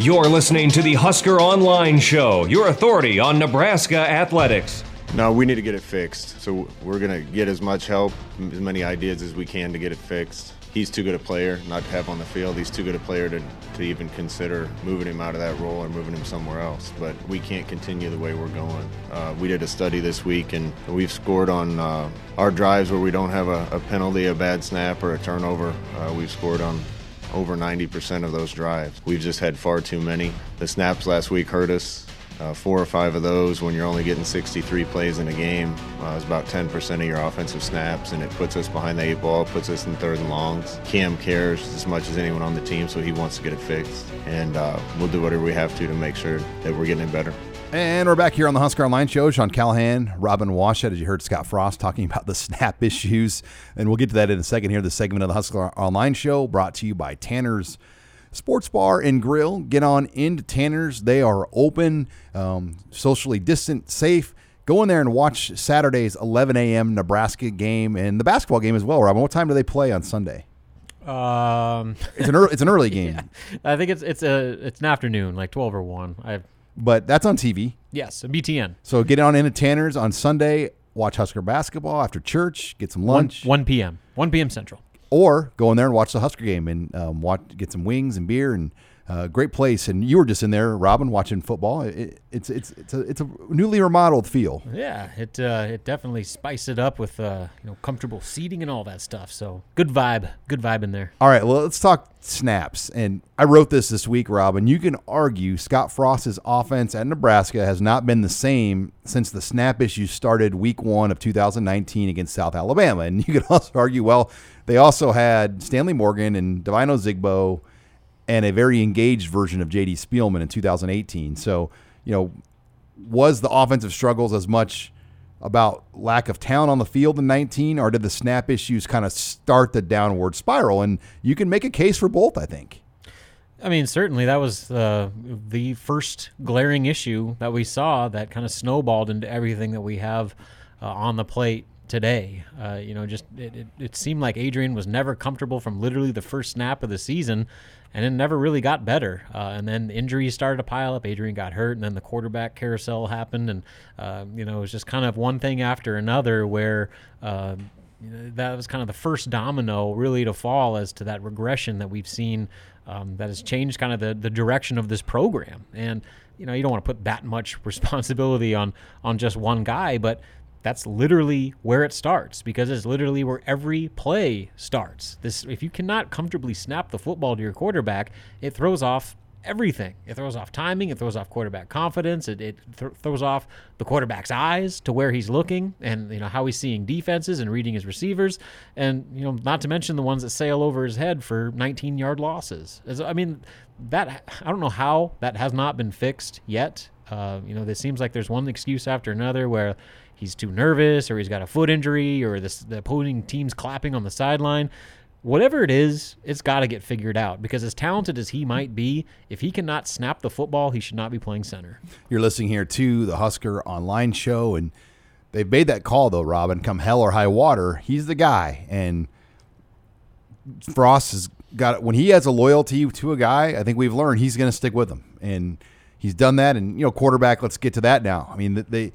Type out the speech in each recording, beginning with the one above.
You're listening to the Husker Online Show, your authority on Nebraska athletics. No, we need to get it fixed. So we're going to get as much help, as many ideas as we can to get it fixed. He's too good a player not to have on the field. He's too good a player to, to even consider moving him out of that role or moving him somewhere else. But we can't continue the way we're going. Uh, we did a study this week, and we've scored on uh, our drives where we don't have a, a, penalty, a bad snap, or a turnover. Uh, we've scored on over 90% of those drives. We've just had far too many. The snaps last week hurt us. Uh, four or five of those when you're only getting 63 plays in a game uh, is about 10% of your offensive snaps, and it puts us behind the eight ball, puts us in third and longs. Cam cares as much as anyone on the team, so he wants to get it fixed, and uh, we'll do whatever we have to to make sure that we're getting it better. And we're back here on the Husker Online Show. Sean Callahan, Robin Washut, as you heard Scott Frost talking about the snap issues. And we'll get to that in a second here. The segment of the Husker Online Show brought to you by Tanner's Sports Bar and Grill. Get on into Tanner's. They are open, um, socially distant, safe. Go in there and watch Saturday's 11 a.m. Nebraska game and the basketball game as well, Robin. What time do they play on Sunday? Um, it's an early, it's an early game. yeah. I think it's it's a it's an afternoon, like twelve or one. I but that's on TV. Yes, BTN. So get on into Tanner's on Sunday. Watch Husker basketball after church. Get some lunch. 1, 1 p.m. 1 p.m. Central. Or go in there and watch the Husker game and um, watch, get some wings and beer and uh, great place, and you were just in there, Robin, watching football. It, it's it's it's a it's a newly remodeled feel. Yeah, it uh, it definitely spiced it up with uh, you know comfortable seating and all that stuff. So good vibe, good vibe in there. All right, well let's talk snaps. And I wrote this this week, Robin. You can argue Scott Frost's offense at Nebraska has not been the same since the snap issues started week one of 2019 against South Alabama. And you could also argue, well, they also had Stanley Morgan and Devine Ozigbo and a very engaged version of JD Spielman in 2018. So, you know, was the offensive struggles as much about lack of talent on the field in 19, or did the snap issues kind of start the downward spiral? And you can make a case for both, I think. I mean, certainly that was uh, the first glaring issue that we saw that kind of snowballed into everything that we have uh, on the plate today. Uh, you know, just it, it, it, seemed like Adrian was never comfortable from literally the first snap of the season and it never really got better. Uh, and then injuries started to pile up. Adrian got hurt, and then the quarterback carousel happened, and uh, you know it was just kind of one thing after another where. Uh, that was kind of the first domino really to fall as to that regression that we've seen um, that has changed kind of the, the direction of this program. And you know, you don't want to put that much responsibility on on just one guy, but that's literally where it starts because it's literally where every play starts. This if you cannot comfortably snap the football to your quarterback, it throws off everything. It throws off timing, it throws off quarterback confidence, it, it th- throws off the quarterback's eyes to where he's looking and you know how he's seeing defenses and reading his receivers and you know not to mention the ones that sail over his head for 19 yard losses. As, I mean that I don't know how that has not been fixed yet. Uh, you know, it seems like there's one excuse after another where he's too nervous or he's got a foot injury or this, the opposing team's clapping on the sideline. Whatever it is, it's got to get figured out because as talented as he might be, if he cannot snap the football, he should not be playing center. You're listening here to the Husker online show and they've made that call though, Robin, come hell or high water, he's the guy and Frost has got when he has a loyalty to a guy, I think we've learned he's going to stick with him. And he's done that and you know quarterback, let's get to that now. I mean, they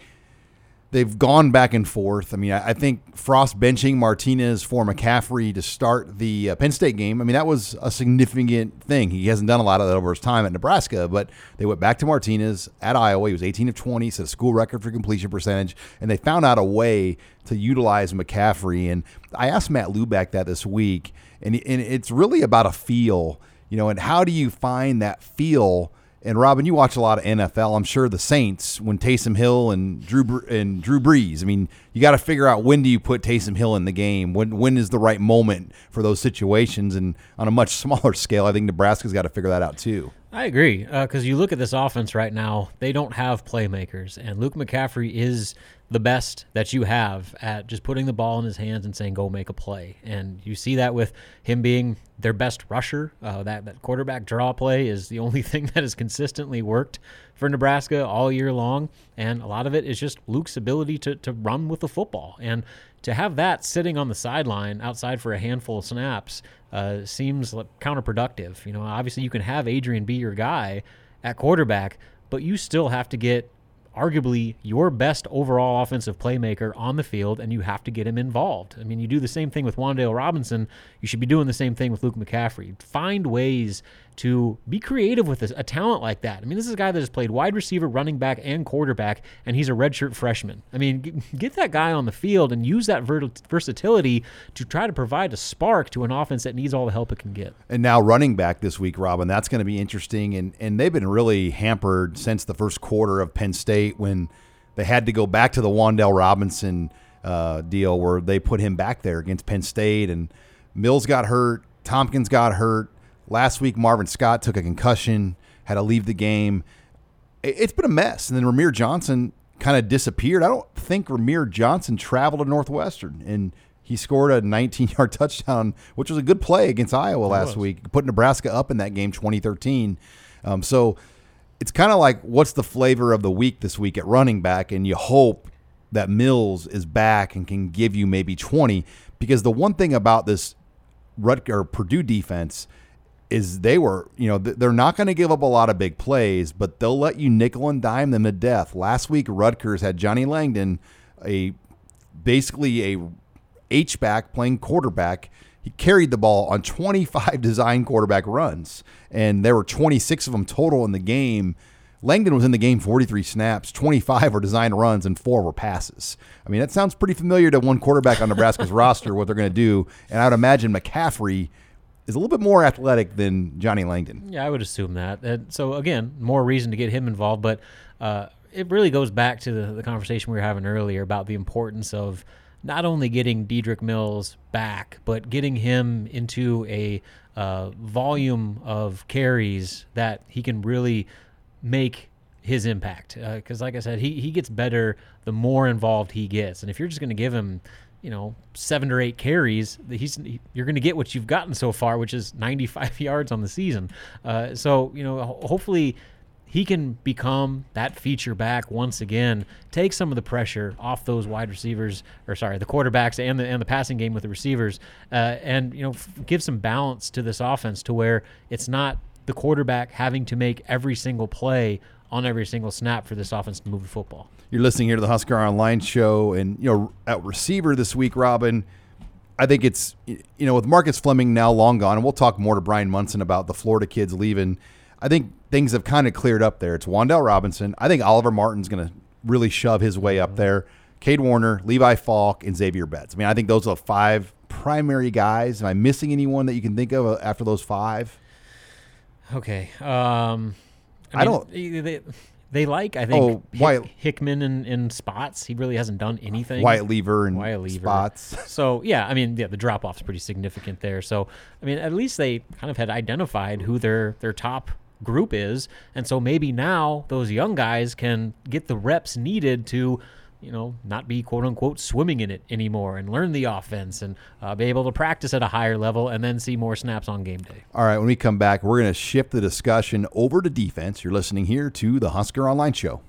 they've gone back and forth. I mean, I, I, think Frost benching Martinez for McCaffrey to start the uh, Penn State game. I mean, that was a significant thing. He hasn't done a lot of that over his time at Nebraska, but they went back to Martinez at Iowa. He was 18 of 20, set a school record for completion percentage, and they found out a way to utilize McCaffrey. And I asked Matt Lubick that this week, and, and it's really about a feel, you know, and how do you find that feel – And Robin, you watch a lot of NFL. I'm sure the Saints, when Taysom Hill and Drew and Drew Brees. I mean, you got to figure out when do you put Taysom Hill in the game? When when is the right moment for those situations? And on a much smaller scale, I think Nebraska's got to figure that out too. I agree because uh, you look at this offense right now; they don't have playmakers, and Luke McCaffrey is the best that you have at just putting the ball in his hands and saying go make a play. And you see that with him being their best rusher. Uh, that that quarterback draw play is the only thing that has consistently worked for Nebraska all year long. And a lot of it is just Luke's ability to to run with the football and to have that sitting on the sideline outside for a handful of snaps uh, seems counterproductive. You know, obviously you can have Adrian be your guy at quarterback, but you still have to get arguably your best overall offensive playmaker on the field, and you have to get him involved. I mean, you do the same thing with Wan'Dale Robinson. You should be doing the same thing with Luke McCaffrey. Find ways to be creative with this, a talent like that. I mean, this is a guy that has played wide receiver, running back, and quarterback, and he's a redshirt freshman. I mean, get that guy on the field and use that versatility to try to provide a spark to an offense that needs all the help it can get. And now running back this week, Robin, that's going to be interesting. And and they've been really hampered since the first quarter of Penn State when they had to go back to the Wan'Dale Robinson uh, deal where they put him back there against Penn State, and Mills got hurt, Thompkins got hurt. Last week, Marvin Scott took a concussion, had to leave the game. It's been a mess. And then Rahmir Johnson kind of disappeared. I don't think Rahmir Johnson traveled to Northwestern, and he scored a 19 yard touchdown, which was a good play against Iowa last week, put Nebraska up in that game 2013. Um, so it's kind of like what's the flavor of the week this week at running back, and you hope that Mills is back and can give you maybe 20. Because the one thing about this Rutger Purdue defense is they were, you know, they're not going to give up a lot of big plays, but they'll let you nickel and dime them to death. Last week, Rutgers had Johnny Langan, a basically a H back playing quarterback. He carried the ball on 25 design quarterback runs, and there were 26 of them total in the game. Langan was in the game 43 snaps, 25 were designed runs, and four were passes. I mean, that sounds pretty familiar to one quarterback on Nebraska's roster, what they're going to do. And I would imagine McCaffrey – is a little bit more athletic than Johnny Langan. Yeah, I would assume that. And so again, more reason to get him involved, but uh, it really goes back to the, the conversation we were having earlier about the importance of not only getting Dedrick Mills back, but getting him into a uh, volume of carries that he can really make his impact. Because, uh, like I said, he, he gets better the more involved he gets. And if you're just going to give him you know seven or eight carries, he's you're going to get what you've gotten so far, which is 95 yards on the season. Uh, so you know, hopefully he can become that feature back once again, take some of the pressure off those wide receivers, or sorry, the quarterbacks and the and the passing game with the receivers, uh, and you know, f- give some balance to this offense to where it's not the quarterback having to make every single play on every single snap for this offense to move the football. You're listening here to the Husker Online show, and you know at receiver this week, Robin. I think it's you know with Marcus Fleming now long gone, and we'll talk more to Brian Munson about the Florida kids leaving. I think things have kind of cleared up there. It's Wan'Dale Robinson. I think Oliver Martin's going to really shove his way up there. Cade Warner, Levi Falk, and Xavier Betts. I mean, I think those are the five primary guys. Am I missing anyone that you can think of after those five? Okay. Um, I, mean, I don't. They, they like, I think, oh, Wyatt, Hickman in, in spots. He really hasn't done anything. Wyatt Liewer and Wyatt Liewer. spots. So yeah, I mean, yeah, the drop off is pretty significant there. So I mean, at least they kind of had identified who their their top group is, and so maybe now those young guys can get the reps needed to you know, not be quote unquote swimming in it anymore and learn the offense and uh, be able to practice at a higher level and then see more snaps on game day. All right, when we come back, we're going to shift the discussion over to defense. You're listening here to the Husker Online Show.